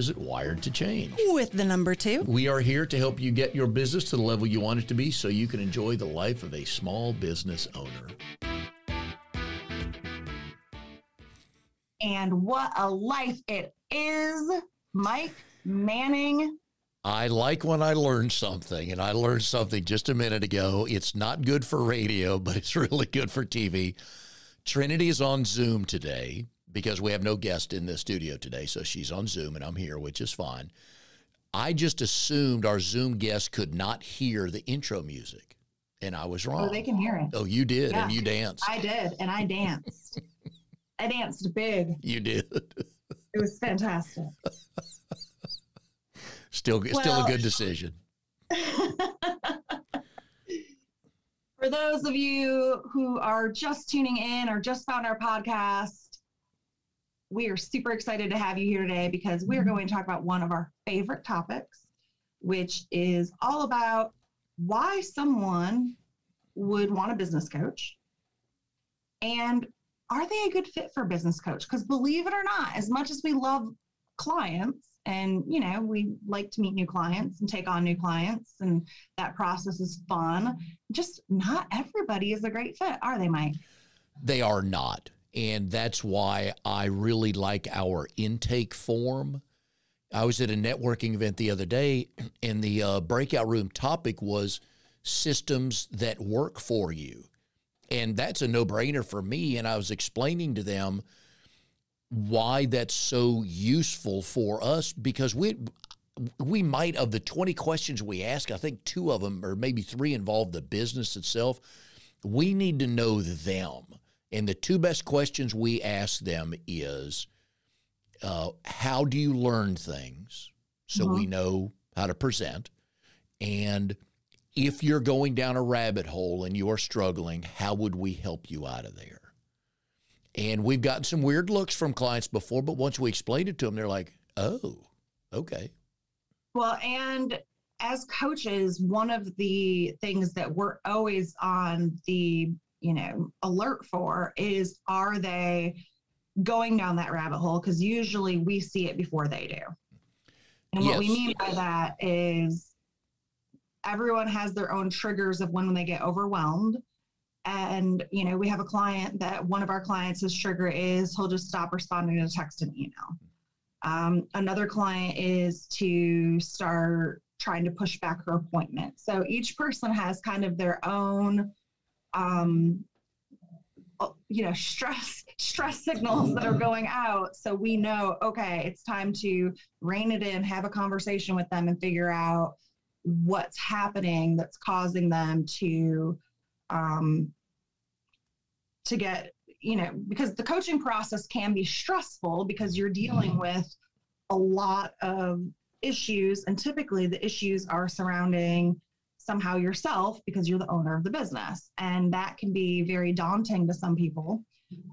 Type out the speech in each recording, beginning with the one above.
Is it wired to change? With the number two. We are here to help you get your business to the level you want it to be so you can enjoy the life of a small business owner. And what a life it is, Mike Manning. I like when I learn something, and I learned something just a minute ago. It's not good for radio, but it's really good for TV. Trinity is on Zoom today because we have no guest in the studio today. So she's on Zoom and I'm here, which is fine. I just assumed our Zoom guest could not hear the intro music, and I was oh, wrong. Oh, they can hear it. Oh, you did, Yeah. and you danced. I did, and I danced. I danced big. you did. It was fantastic. still, still a good decision. For those of you who are just tuning in or just found our podcast, we are super excited to have you here today because we are mm-hmm. going to talk about one of our favorite topics, which is all about why someone would want a business coach and are they a good fit for a business coach? Because believe it or not, as much as we love clients and you know we like to meet new clients and take on new clients and that process is fun just not everybody is a great fit are they mike They are not. And that's why I really like our intake form. I was at a networking event the other day, and the uh, breakout room topic was systems that work for you. And that's a no brainer for me. And I was explaining to them why that's so useful for us because we we might of the 20 questions we ask i think two of them or maybe three involve the business itself we need to know them and the two best questions we ask them is uh, how do you learn things so we know how to present? And if you're going down a rabbit hole and you're struggling how would we help you out of there? And we've gotten some weird looks from clients before, but once we explained it to them, they're like, oh, okay. well and as coaches one of the things that we're always on the you know alert for is are they going down that rabbit hole? Because usually we see it before they do. And what we mean by that is everyone has their own triggers of when they get overwhelmed. And you know we have a client that one of our clients his trigger is he'll just stop responding to text and email. Um, another client is to start trying to push back her appointment. So each person has kind of their own um, uh, you know stress stress signals that are going out. So we know okay it's time to rein it in have a conversation with them and figure out what's happening that's causing them to um, to get you know because the coaching process can be stressful because you're dealing with a lot of issues and typically the issues are surrounding somehow yourself because you're the owner of the business and that can be very daunting to some people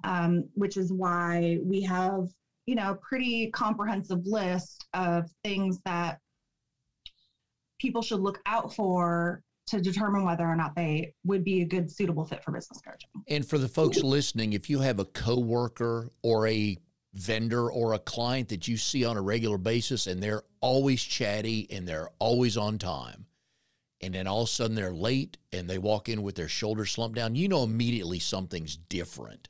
um, which is why we have you know pretty comprehensive list of things that people should look out for to determine whether or not they would be a good suitable fit for business coaching. And for the folks listening, if you have a coworker or a vendor or a client that you see on a regular basis and they're always chatty and they're always on time, and then all of a sudden they're late and they walk in with their shoulders slumped down, you know immediately something's different.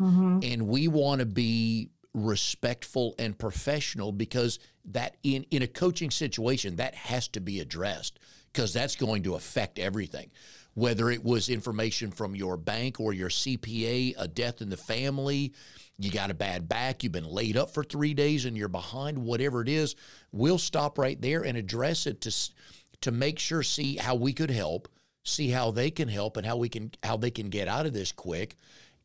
Mm-hmm. and we want to be respectful and professional because that in in a coaching situation that has to be addressed because that's going to affect everything whether it was information from your bank or your CPA a death in the family you got a bad back you've been laid up for 3 days and you're behind whatever it is we'll stop right there and address it to to make sure see how we could help see how they can help and how we can how they can get out of this quick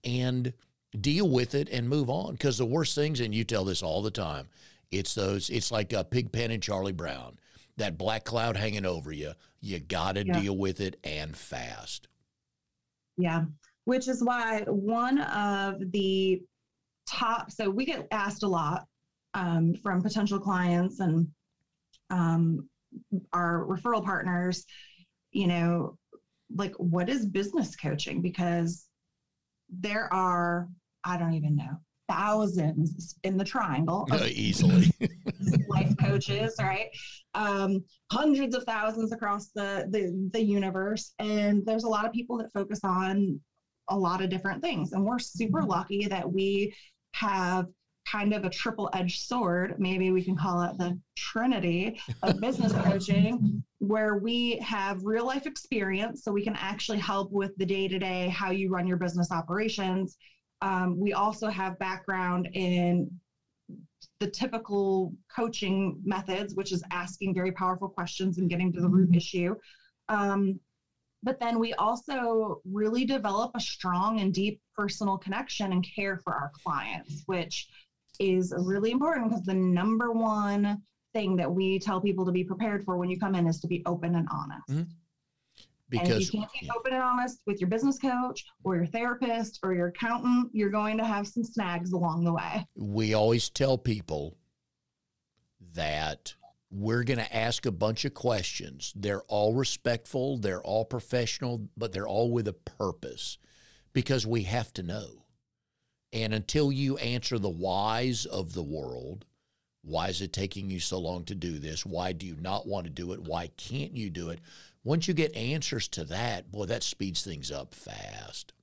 and deal with it and move on. Because the worst things, and you tell this all the time, it's those. It's like uh, Pigpen and Charlie Brown. That black cloud hanging over you. You got to Yeah. deal with it and fast. Yeah, which is why one of the top, so we get asked a lot um, from potential clients and um, our referral partners, you know, like what is business coaching? Because there are, I don't even know, thousands in the triangle Uh, easily. life coaches, right? Um, hundreds of thousands across the, the the universe, and there's a lot of people that focus on a lot of different things, and we're super mm-hmm. lucky that we have kind of a triple edged sword, maybe we can call it the trinity of business coaching, where we have real life experience so we can actually help with the day to day, how you run your business operations. Um, we also have background in the typical coaching methods, which is asking very powerful questions and getting to the root issue. Um, but then we also really develop a strong and deep personal connection and care for our clients, which is really important because the number one thing that we tell people to be prepared for when you come in is to be open and honest. Mm-hmm. Because and if you can't be open and honest with your business coach or your therapist or your accountant, you're going to have some snags along the way. We always tell people that we're going to ask a bunch of questions. They're all respectful, they're all professional, but they're all with a purpose because we have to know. And until you answer the whys of the world, why is it taking you so long to do this? Why do you not want to do it? Why can't you do it? Once you get answers to that, boy, that speeds things up fast.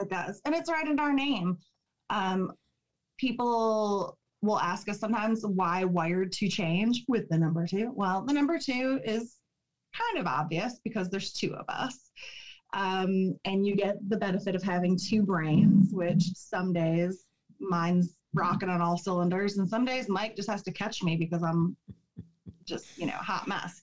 It does. And it's right in our name. Um, people will ask us sometimes why wired to change with the number two. Well, the number two is kind of obvious because there's two of us. Um, and you get the benefit of having two brains, which some days mine's rocking on all cylinders, and some days Mike just has to catch me because I'm just, you know, hot mess.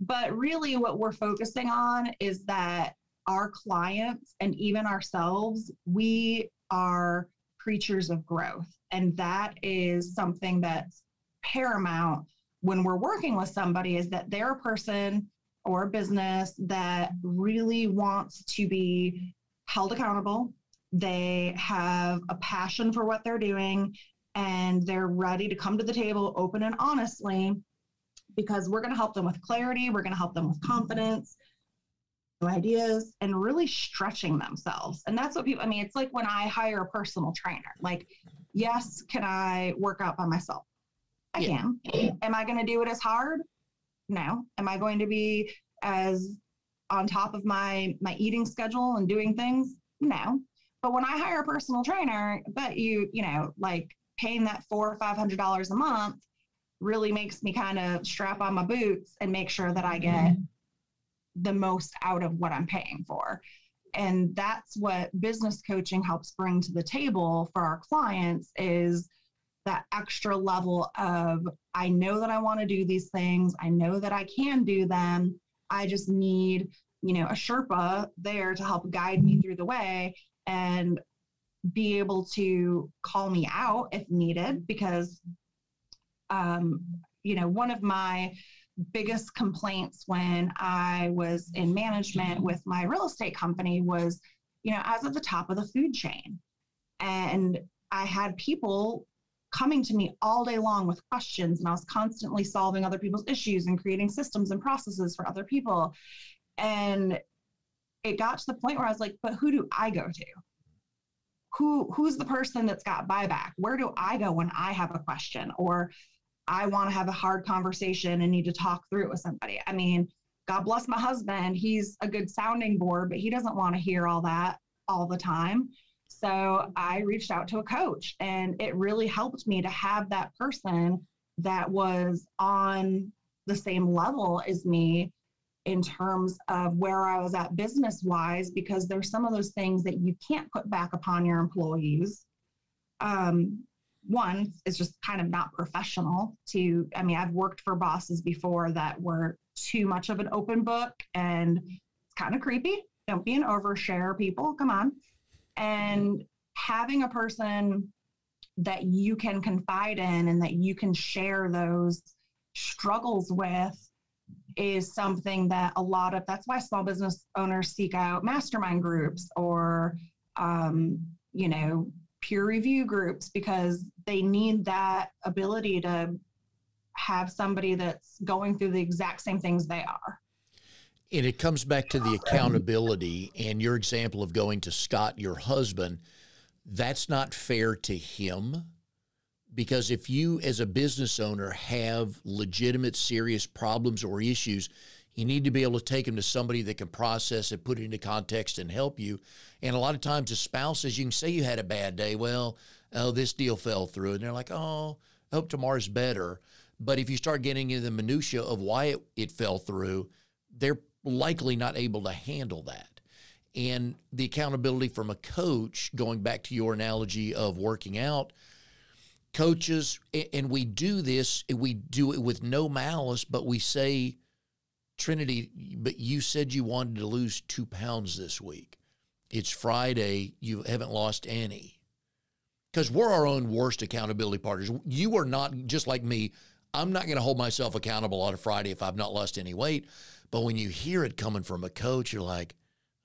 But really, what we're focusing on is that our clients and even ourselves, we are creatures of growth. And that is something that's paramount when we're working with somebody is that they're a person or a business that really wants to be held accountable. They have a passion for what they're doing and they're ready to come to the table open and honestly because we're going to help them with clarity, we're going to help them with confidence, ideas, and really stretching themselves. And that's what people, I mean, it's like when I hire a personal trainer, like, yes, can I work out by myself? I yeah. can. Am I going to do it as hard? No. Am I going to be as on top of my my eating schedule and doing things? No. But when I hire a personal trainer, but you, you know, like paying that four or five hundred dollars a month really makes me kind of strap on my boots and make sure that I get mm-hmm. the most out of what I'm paying for. And that's what business coaching helps bring to the table for our clients is that extra level of I know that I want to do these things. I know that I can do them. I just need, you know, a Sherpa there to help guide me through the way and be able to call me out if needed because um, you know, one of my biggest complaints when I was in management with my real estate company was, you know, I was at the top of the food chain. And I had people coming to me all day long with questions and I was constantly solving other people's issues and creating systems and processes for other people. And it got to the point where I was like, but who do I go to? Who who's the person that's got buyback? Where do I go when I have a question or I want to have a hard conversation and need to talk through it with somebody? I mean, God bless my husband. He's a good sounding board, but he doesn't want to hear all that all the time. So I reached out to a coach, and it really helped me to have that person that was on the same level as me in terms of where I was at business wise, because there's some of those things that you can't put back upon your employees. Um, one, it's just kind of not professional to, I mean, I've worked for bosses before that were too much of an open book and it's kind of creepy. Don't be an overshare, people. Come on and having a person that you can confide in and that you can share those struggles with is something that a lot of that's why small business owners seek out mastermind groups or um, you know peer review groups because they need that ability to have somebody that's going through the exact same things they are and it comes back to the accountability and your example of going to Scott, your husband. That's not fair to him Because if you, as a business owner, have legitimate, serious problems or issues, you need to be able to take them to somebody that can process it, put it into context, and help you. And a lot of times, as spouses, you can say you had a bad day. Well, oh, this deal fell through. And they're like, oh, I hope tomorrow's better. But if you start getting into the minutia of why it, it fell through, they're likely not able to handle that. And the accountability from a coach, going back to your analogy of working out, coaches, and we do this, we do it with no malice, but we say, Trinity, but you said you wanted to lose two pounds this week. It's Friday, you haven't lost any. Because we're our own worst accountability partners. You are not just like me. I'm not going to hold myself accountable on a Friday if I've not lost any weight. But when you hear it coming from a coach, you're like,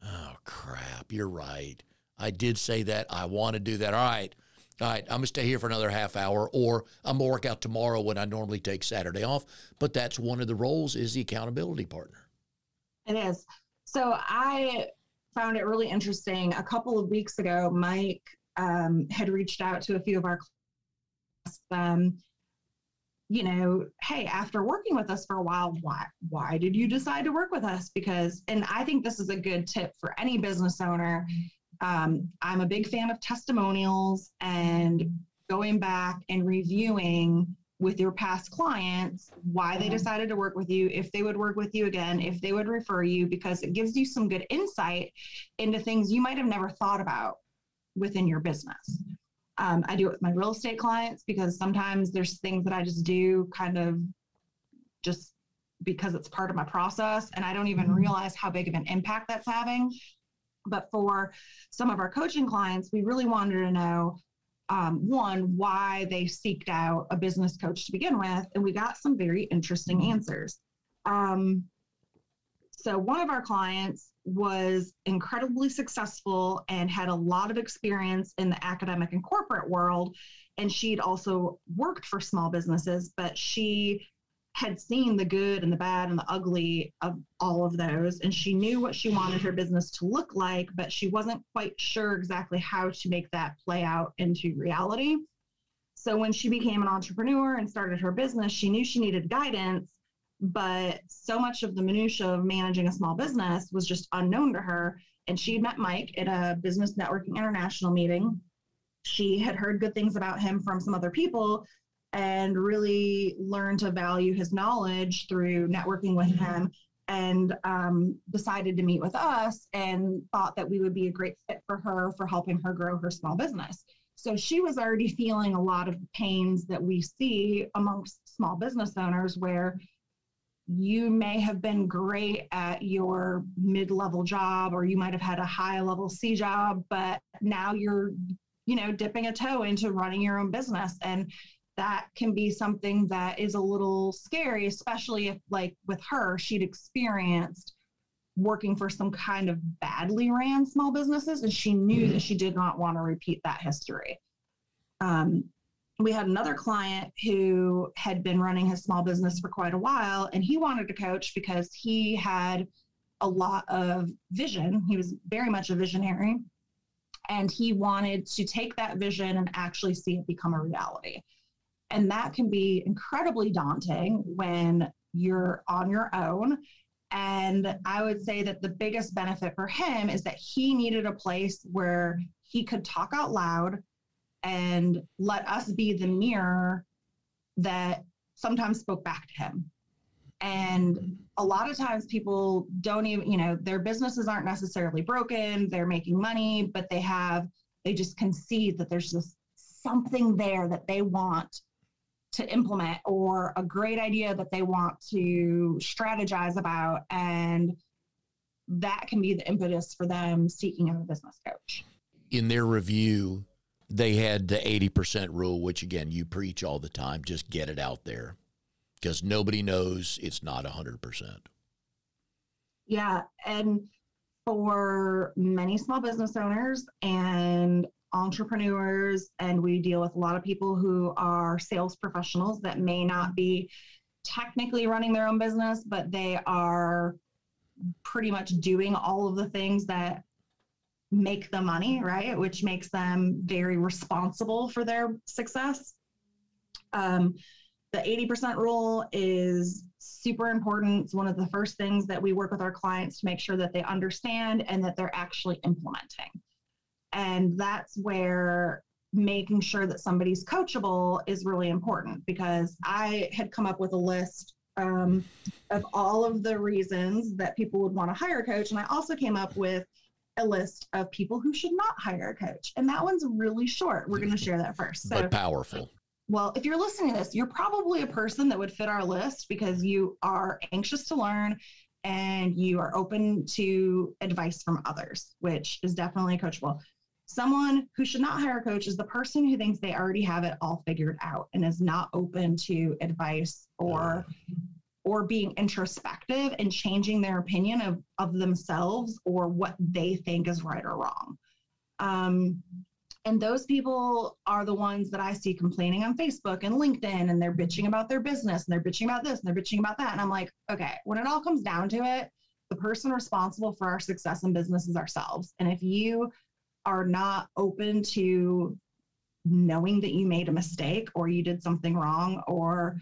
oh, crap, you're right. I did say that. I want to do that. All right. All right, I'm going to stay here for another half hour, or I'm going to work out tomorrow when I normally take Saturday off. But that's one of the roles is the accountability partner. It is. So I found it really interesting. A couple of weeks ago, Mike um, had reached out to a few of our um, you know, hey, after working with us for a while, why why did you decide to work with us? Because, and I think this is a good tip for any business owner. Um, I'm a big fan of testimonials and going back and reviewing with your past clients why they decided to work with you, if they would work with you again, if they would refer you, because it gives you some good insight into things you might have never thought about within your business. Um, I do it with my real estate clients because sometimes there's things that I just do kind of just because it's part of my process and I don't even mm-hmm. realize how big of an impact that's having. But for some of our coaching clients, we really wanted to know um, one, why they seeked out a business coach to begin with. And we got some very interesting mm-hmm. answers. Um, so, one of our clients was incredibly successful and had a lot of experience in the academic and corporate world. And she'd also worked for small businesses, but she had seen the good and the bad and the ugly of all of those. And she knew what she wanted her business to look like, but she wasn't quite sure exactly how to make that play out into reality. So when she became an entrepreneur and started her business, she knew she needed guidance but so much of the minutia of managing a small business was just unknown to her. And she met mike at a business networking international meeting. She had heard good things about him from some other people and really learned to value his knowledge through networking with him and um, decided to meet with us and thought that we would be a great fit for her for helping her grow her small business. So she was already feeling a lot of pains that we see amongst small business owners where you may have been great at your mid-level job or you might have had a high level C job but now you're you know dipping a toe into running your own business. And that can be something that is a little scary especially if like with her she'd experienced working for some kind of badly ran small businesses and she knew that she did not want to repeat that history. Um, we had another client who had been running his small business for quite a while and he wanted to coach because he had a lot of vision. He was very much a visionary and he wanted to take that vision and actually see it become a reality. And that can be incredibly daunting when you're on your own. And i would say that the biggest benefit for him is that he needed a place where he could talk out loud and let us be the mirror that sometimes spoke back to him. And a lot of times people don't even, you know, their businesses aren't necessarily broken, they're making money, but they have, they just concede that there's just something there that they want to implement or a great idea that they want to strategize about. And that can be the impetus for them seeking a business coach. In their review, they had the 80% rule, which again, you preach all the time. Just get it out there because nobody knows it's not 100%. Yeah. And for many small business owners and entrepreneurs, and we deal with a lot of people who are sales professionals that may not be technically running their own business, but they are pretty much doing all of the things that make the money, right? Which makes them very responsible for their success. Um, the 80% rule is super important. It's one of the first things that we work with our clients to make sure that they understand and that they're actually implementing. And that's where making sure that somebody's coachable is really important because I had come up with a list um, of all of the reasons that people would want to hire a coach. And I also came up with a list of people who should not hire a coach. And that one's really short. We're going to share that first. So, but powerful. Well, if you're listening to this, you're probably a person that would fit our list because you are anxious to learn and you are open to advice from others, which is definitely coachable. Someone who should not hire a coach is the person who thinks they already have it all figured out and is not open to advice or or being introspective and changing their opinion of, of themselves or what they think is right or wrong. Um, and those people are the ones that I see complaining on Facebook and LinkedIn, and they're bitching about their business and they're bitching about this and they're bitching about that. And I'm like, okay, when it all comes down to it, the person responsible for our success in business is ourselves. And if you are not open to knowing that you made a mistake or you did something wrong or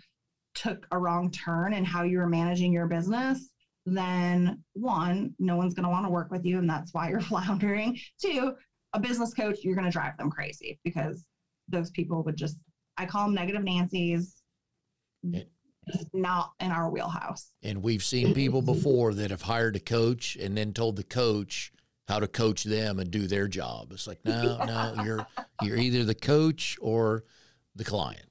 took a wrong turn in how you were managing your business, then one, no one's going to want to work with you, and that's why you're floundering. Two, a business coach, you're going to drive them crazy because those people would just, I call them negative Nancy's, eh. it, not in our wheelhouse. And we've seen people before that have hired a coach and then told the coach how to coach them and do their job. It's like, no, yeah. no, you're you're either the coach or the client.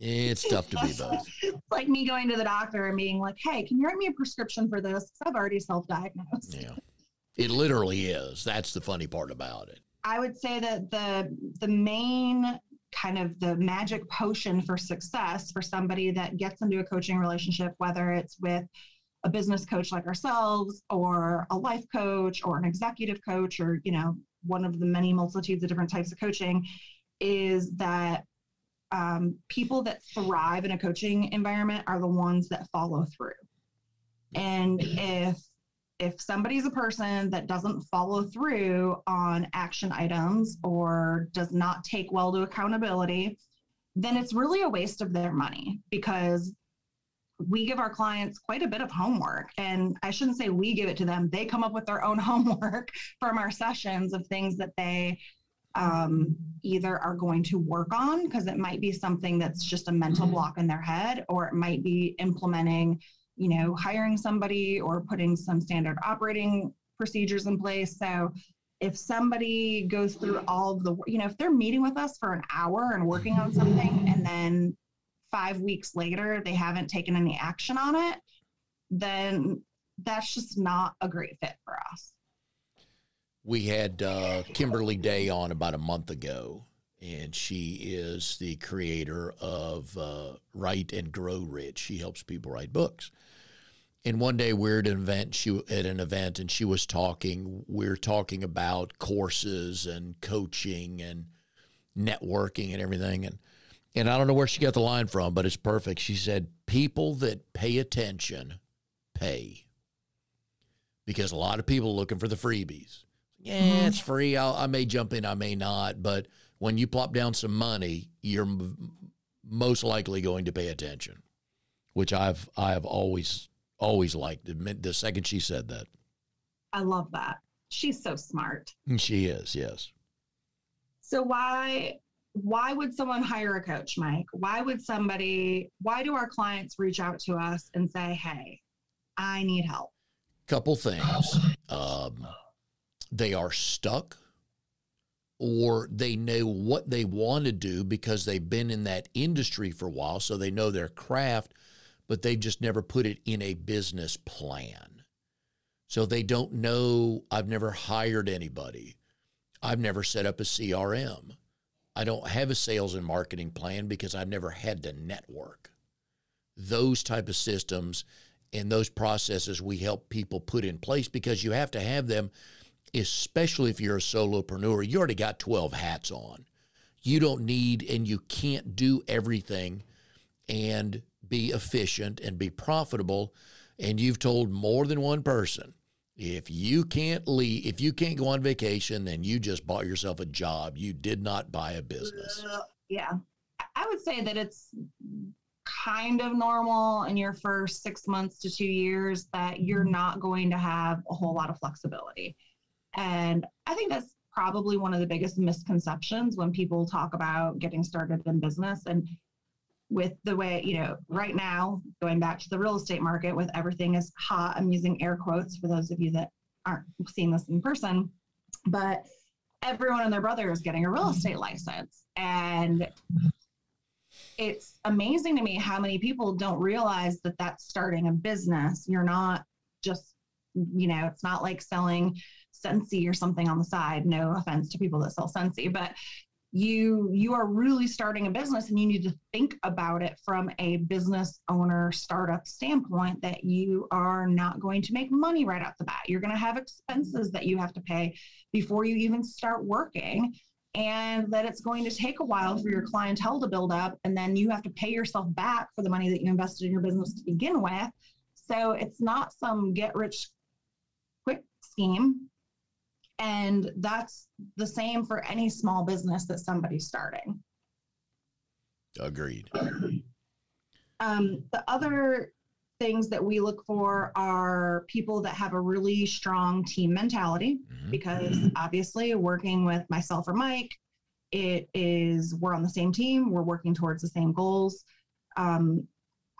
It's tough to be both. it's like me going to the doctor and being like, "Hey, can you write me a prescription for this?" I've already self-diagnosed. Yeah, it literally is. That's the funny part about it. I would say that the the main kind of the magic potion for success for somebody that gets into a coaching relationship, whether it's with a business coach like ourselves or a life coach or an executive coach or you know one of the many multitudes of different types of coaching is that um, people that thrive in a coaching environment are the ones that follow through. And if if somebody's a person that doesn't follow through on action items or does not take well to accountability, then it's really a waste of their money because we give our clients quite a bit of homework. And I shouldn't say we give it to them, they come up with their own homework from our sessions of things that they um, either are going to work on because it might be something that's just a mental mm-hmm. block in their head, or it might be implementing, you know, hiring somebody or putting some standard operating procedures in place. So if somebody goes through all of the, you know, if they're meeting with us for an hour and working on something and then five weeks later they haven't taken any action on it, then that's just not a great fit for us we had uh, Kimberly Day on about a month ago, and she is the creator of uh, Write and Grow Rich. She helps people write books. And one day we're at an event. She at an event, and she was talking. We're talking about courses and coaching and networking and everything. And and I don't know where she got the line from, but it's perfect. She said, "People that pay attention pay." Because a lot of people are looking for the freebies yeah, mm-hmm. it's free. I'll, i may jump in, I may not. But when you plop down some money, you're m- most likely going to pay attention, which I've I have always always liked. The second she said that, I love that. She's so smart. She is, yes. So why why would someone hire a coach, Mike? Why would somebody? Why do our clients reach out to us and say, "Hey, I need help"? Couple things. Um, they are stuck or they know what they want to do because they've been in that industry for a while, so they know their craft, but they've just never put it in a business plan. So they don't know, I've never hired anybody. I've never set up a CRM. I don't have a sales and marketing plan because I've never had to network. Those type of systems and those processes we help people put in place because you have to have them especially if you're a solopreneur, you already got 12 hats on. You don't need and you can't do everything and be efficient and be profitable. And you've told more than one person if you can't leave, if you can't go on vacation, then you just bought yourself a job. You did not buy a business. Yeah. I would say that it's kind of normal in your first six months to two years that you're mm-hmm. not going to have a whole lot of flexibility. And I think that's probably one of the biggest misconceptions when people talk about getting started in business. And with the way, you know, right now, going back to the real estate market, with everything is hot, I'm using air quotes for those of you that aren't seeing this in person, but everyone and their brother is getting a real mm-hmm. estate license. And it's amazing to me how many people don't realize that that's starting a business. You're not just, you know, it's not like selling Scentsy or something on the side. No offense to people that sell Scentsy, but you you are really starting a business and you need to think about it from a business owner startup standpoint that you are not going to make money right off the bat. You're going to have expenses that you have to pay before you even start working and that it's going to take a while for your clientele to build up and then you have to pay yourself back for the money that you invested in your business to begin with. So it's not some get rich quick scheme and that's the same for any small business that somebody's starting agreed um, the other things that we look for are people that have a really strong team mentality mm-hmm. because obviously working with myself or Mike, it is we're on the same team, we're working towards the same goals. Um,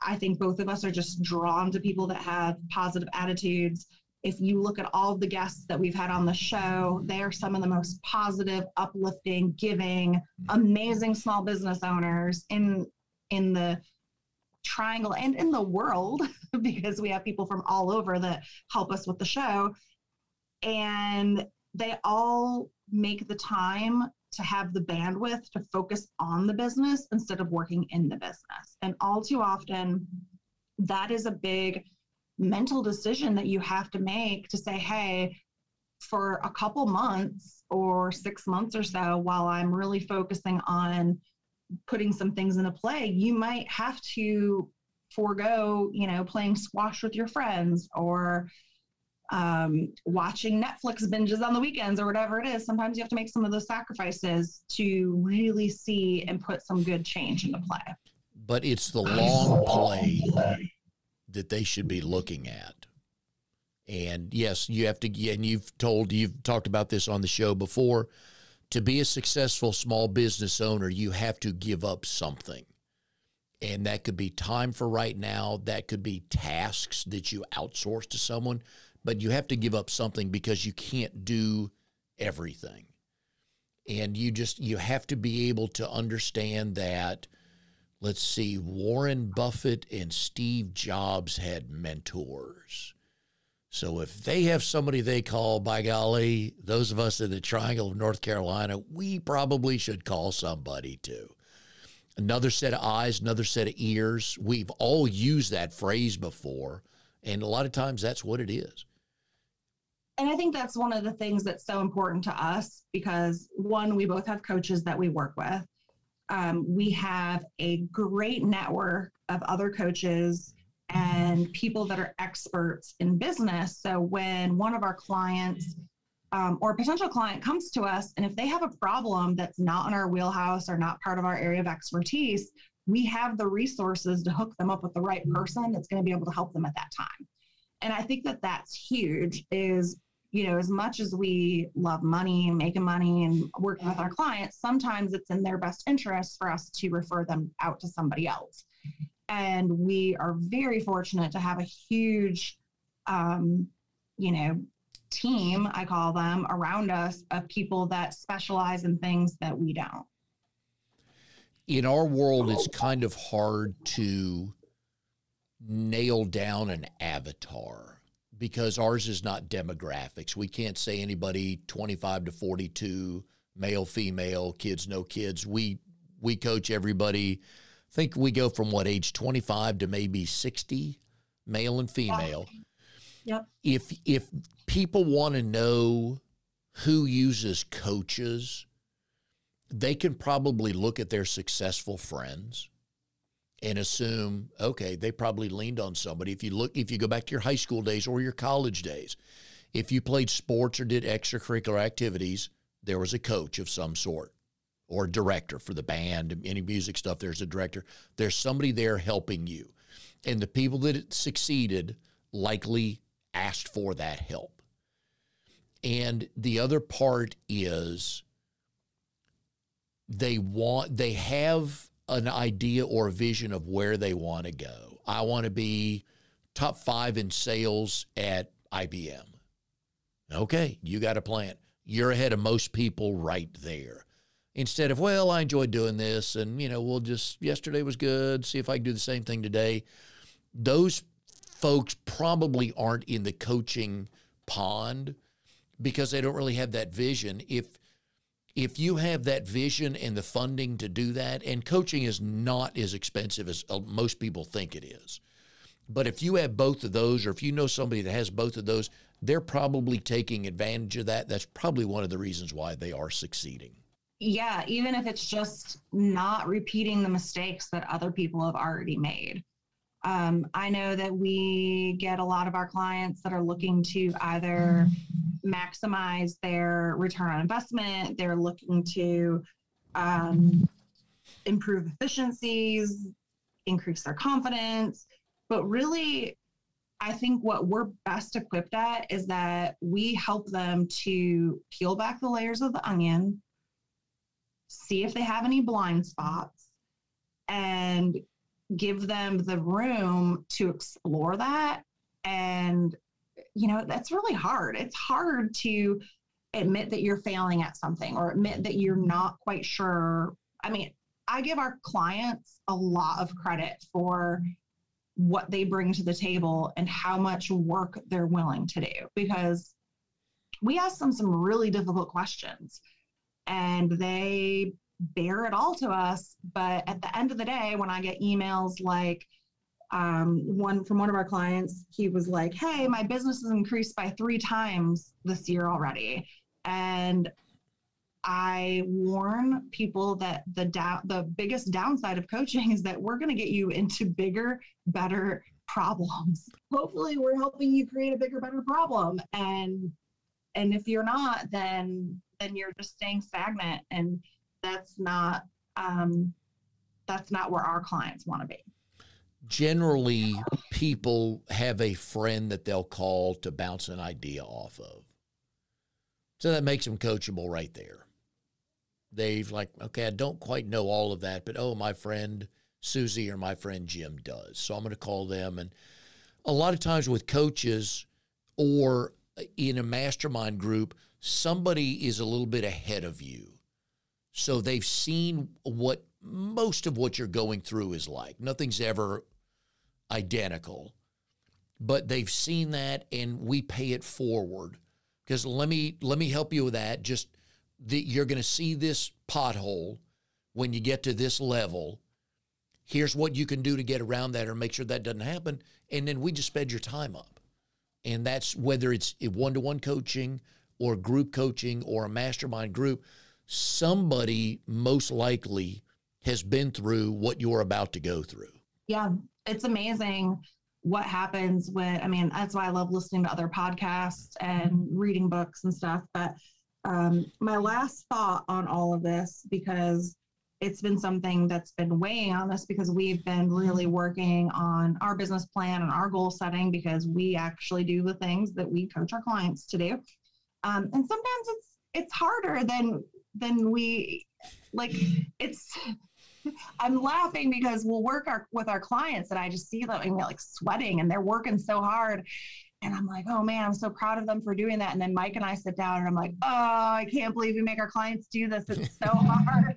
I think both of us are just drawn to people that have positive attitudes. If you look at all the guests that we've had on the show, they are some of the most positive, uplifting, giving, mm-hmm. amazing small business owners in in the triangle and in the world because we have people from all over that help us with the show and they all make the time to have the bandwidth to focus on the business instead of working in the business and all too often that is a big mental decision that you have to make to say hey for a couple months or six months or so while i'm really focusing on putting some things into play, you might have to forego, you know, playing squash with your friends or um, watching Netflix binges on the weekends or whatever it is. Sometimes you have to make some of those sacrifices to really see and put some good change into play. But it's the long play that they should be looking at. And yes, you have to, and you've told, you've talked about this on the show before to be a successful small business owner, you have to give up something. And that could be time for right now, that could be tasks that you outsource to someone, but you have to give up something because you can't do everything. And you just you have to be able to understand that let's see Warren Buffett and Steve Jobs had mentors so if they have somebody they call, by golly, those of us in the Triangle of North Carolina, we probably should call somebody too. Another set of eyes, another set of ears. We've all used that phrase before, and a lot of times that's what it is. And I think that's one of the things that's so important to us because one, we both have coaches that we work with. Um, we have a great network of other coaches and people that are experts in business. So when one of our clients um, or a potential client comes to us, and if they have a problem that's not in our wheelhouse or not part of our area of expertise, we have the resources to hook them up with the right person that's going to be able to help them at that time. And I think that that's huge. Is you know, as much as we love money, and making money, and working with our clients, sometimes it's in their best interest for us to refer them out to somebody else. And we are very fortunate to have a huge, um, you know, team, I call them, around us of people that specialize in things that we don't. In our world, it's kind of hard to nail down an avatar because ours is not demographics. We can't say anybody 25 to 42, male, female, kids, no kids. We we coach everybody I think we go from what age 25 to maybe 60 male and female yep if if people want to know who uses coaches they can probably look at their successful friends and assume okay they probably leaned on somebody if you look if you go back to your high school days or your college days if you played sports or did extracurricular activities there was a coach of some sort or director for the band, any music stuff, there's a director. There's somebody there helping you. And the people that succeeded likely asked for that help. And the other part is they want they have an idea or a vision of where they want to go. I want to be top 5 in sales at IBM. Okay, you got a plan. You're ahead of most people right there instead of well i enjoy doing this and you know we'll just yesterday was good see if i can do the same thing today those folks probably aren't in the coaching pond because they don't really have that vision if if you have that vision and the funding to do that and coaching is not as expensive as uh, most people think it is but if you have both of those or if you know somebody that has both of those they're probably taking advantage of that that's probably one of the reasons why they are succeeding yeah, even if it's just not repeating the mistakes that other people have already made. Um, I know that we get a lot of our clients that are looking to either maximize their return on investment, they're looking to um, improve efficiencies, increase their confidence. But really, I think what we're best equipped at is that we help them to peel back the layers of the onion see if they have any blind spots, and give them the room to explore that. And, you know, that's really hard. It's hard to admit that you're failing at something or admit that you're mm-hmm. not quite sure. I mean, I give our clients a lot of credit for what they bring to the table and how much work they're willing to do because we ask them some really difficult questions and they bare it all to us. But at the end of the day, when I get emails like um, one from one of our clients, he was like, Hey, my business has increased by three times this year already. And I warn people that the down the biggest downside of coaching is that we're going to get you into bigger, better problems. Hopefully, we're helping you create a bigger, better problem. And and if you're not, then then you're just staying stagnant and that's not um, that's not where our clients want to be generally people have a friend that they'll call to bounce an idea off of so that makes them coachable right there they've like okay i don't quite know all of that but oh my friend susie or my friend jim does so i'm going to call them and a lot of times with coaches or in a mastermind group somebody is a little bit ahead of you. So they've seen what most of what you're going through is like. Nothing's ever identical, but they've seen that and we pay it forward. Because let me let me help you with that. Just that you're going to see this pothole when you get to this level. Here's what you can do to get around that or make sure that doesn't happen. And then we just sped your time up. And that's whether it's one to one coaching or group coaching or a mastermind group, somebody most likely has been through what you're about to go through. Yeah, it's amazing what happens when, I mean, that's why I love listening to other podcasts and reading books and stuff. But um, my last thought on all of this, because it's been something that's been weighing on us because we've been really working on our business plan and our goal setting because we actually do the things that we coach our clients to do. Um, and sometimes it's it's harder than than we like it's I'm laughing because we'll work our, with our clients and I just see them and they're like sweating and they're working so hard. And I'm like, oh man, I'm so proud of them for doing that. And then Mike and I sit down and I'm like, oh, I can't believe we make our clients do this. It's so hard.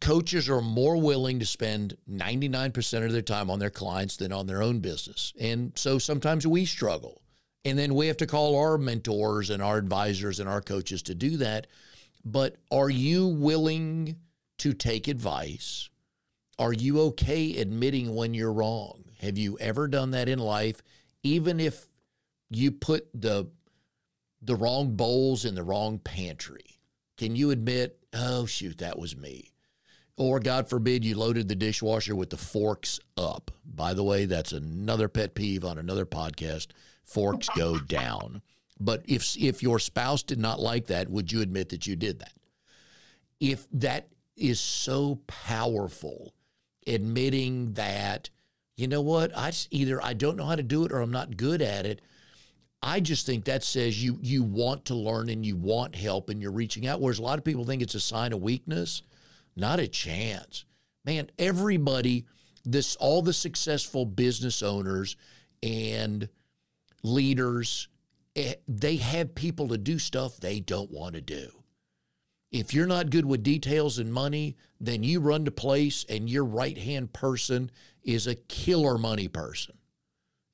Coaches are more willing to spend 99% of their time on their clients than on their own business. And so sometimes we struggle. And then we have to call our mentors and our advisors and our coaches to do that. But are you willing to take advice? Are you okay admitting when you're wrong? Have you ever done that in life, even if you put the the wrong bowls in the wrong pantry? Can you admit, oh shoot, that was me? Or God forbid you loaded the dishwasher with the forks up. By the way, that's another pet peeve on another podcast forks go down. But if if your spouse did not like that, would you admit that you did that? if that is so powerful, admitting that, you know what, I either I don't know how to do it or I'm not good at it. I just think that says you you want to learn and you want help and you're reaching out. Whereas a lot of people think it's a sign of weakness. Not a chance. Man, everybody, this all the successful business owners and leaders, eh, they have people to do stuff they don't want to do. If you're not good with details and money, then you run to place and your right hand person is a killer money person.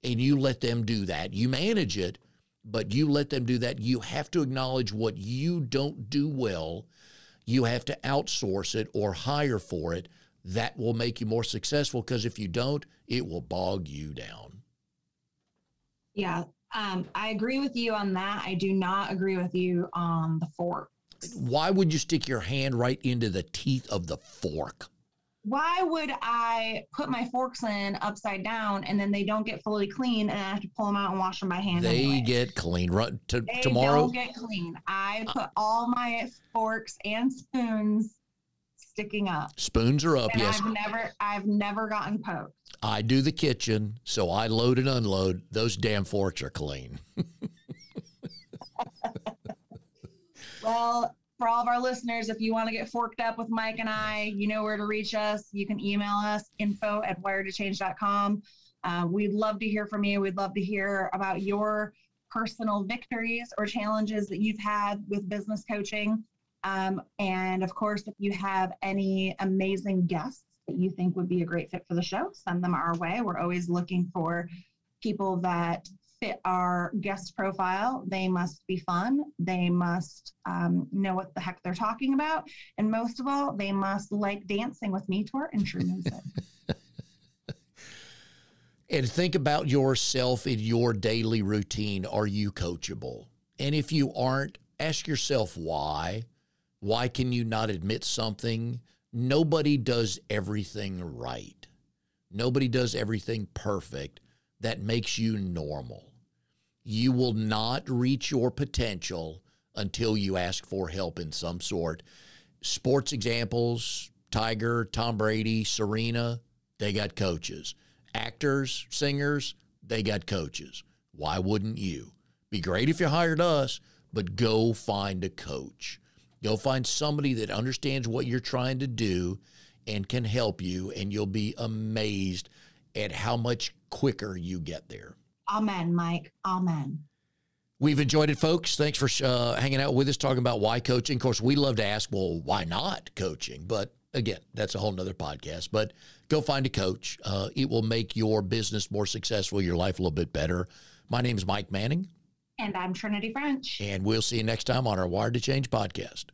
And you let them do that. You manage it, but you let them do that. You have to acknowledge what you don't do well. You have to outsource it or hire for it. That will make you more successful because if you don't, it will bog you down. Yeah, um, I agree with you on that. I do not agree with you on the fork why would you stick your hand right into the teeth of the fork? Why would I put my forks in upside down and then they don't get fully clean and I have to pull them out and wash them by hand? They anyway? get clean. Right, to, they tomorrow. don't get clean. I uh, put all my forks and spoons sticking up. Spoons are up. And yes. I've never, I've never gotten poked. I do the kitchen, so I load and unload. Those damn forks are clean. Well, for all of our listeners, if you want to get forked up with Mike and I, you know where to reach us. You can email us info at wiredtochange.com. Uh, we'd love to hear from you. We'd love to hear about your personal victories or challenges that you've had with business coaching. Um, and of course, if you have any amazing guests that you think would be a great fit for the show, send them our way. We're always looking for people that fit our guest profile. They must be fun. They must um, know what the heck they're talking about. And most of all, they must like dancing with me to our intro music. and think about yourself in your daily routine. Are you coachable? And if you aren't, ask yourself why. Why can you not admit something? Nobody does everything right. Nobody does everything perfect that makes you normal. You will not reach your potential until you ask for help in some sort. Sports examples Tiger, Tom Brady, Serena, they got coaches. Actors, singers, they got coaches. Why wouldn't you? Be great if you hired us, but go find a coach. Go find somebody that understands what you're trying to do and can help you, and you'll be amazed at how much quicker you get there. Amen, Mike. Amen. We've enjoyed it, folks. Thanks for uh, hanging out with us, talking about why coaching. Of course, we love to ask, well, why not coaching? But again, that's a whole nother podcast. But go find a coach. Uh, it will make your business more successful, your life a little bit better. My name is Mike Manning. And I'm Trinity French. And we'll see you next time on our Wired to Change podcast.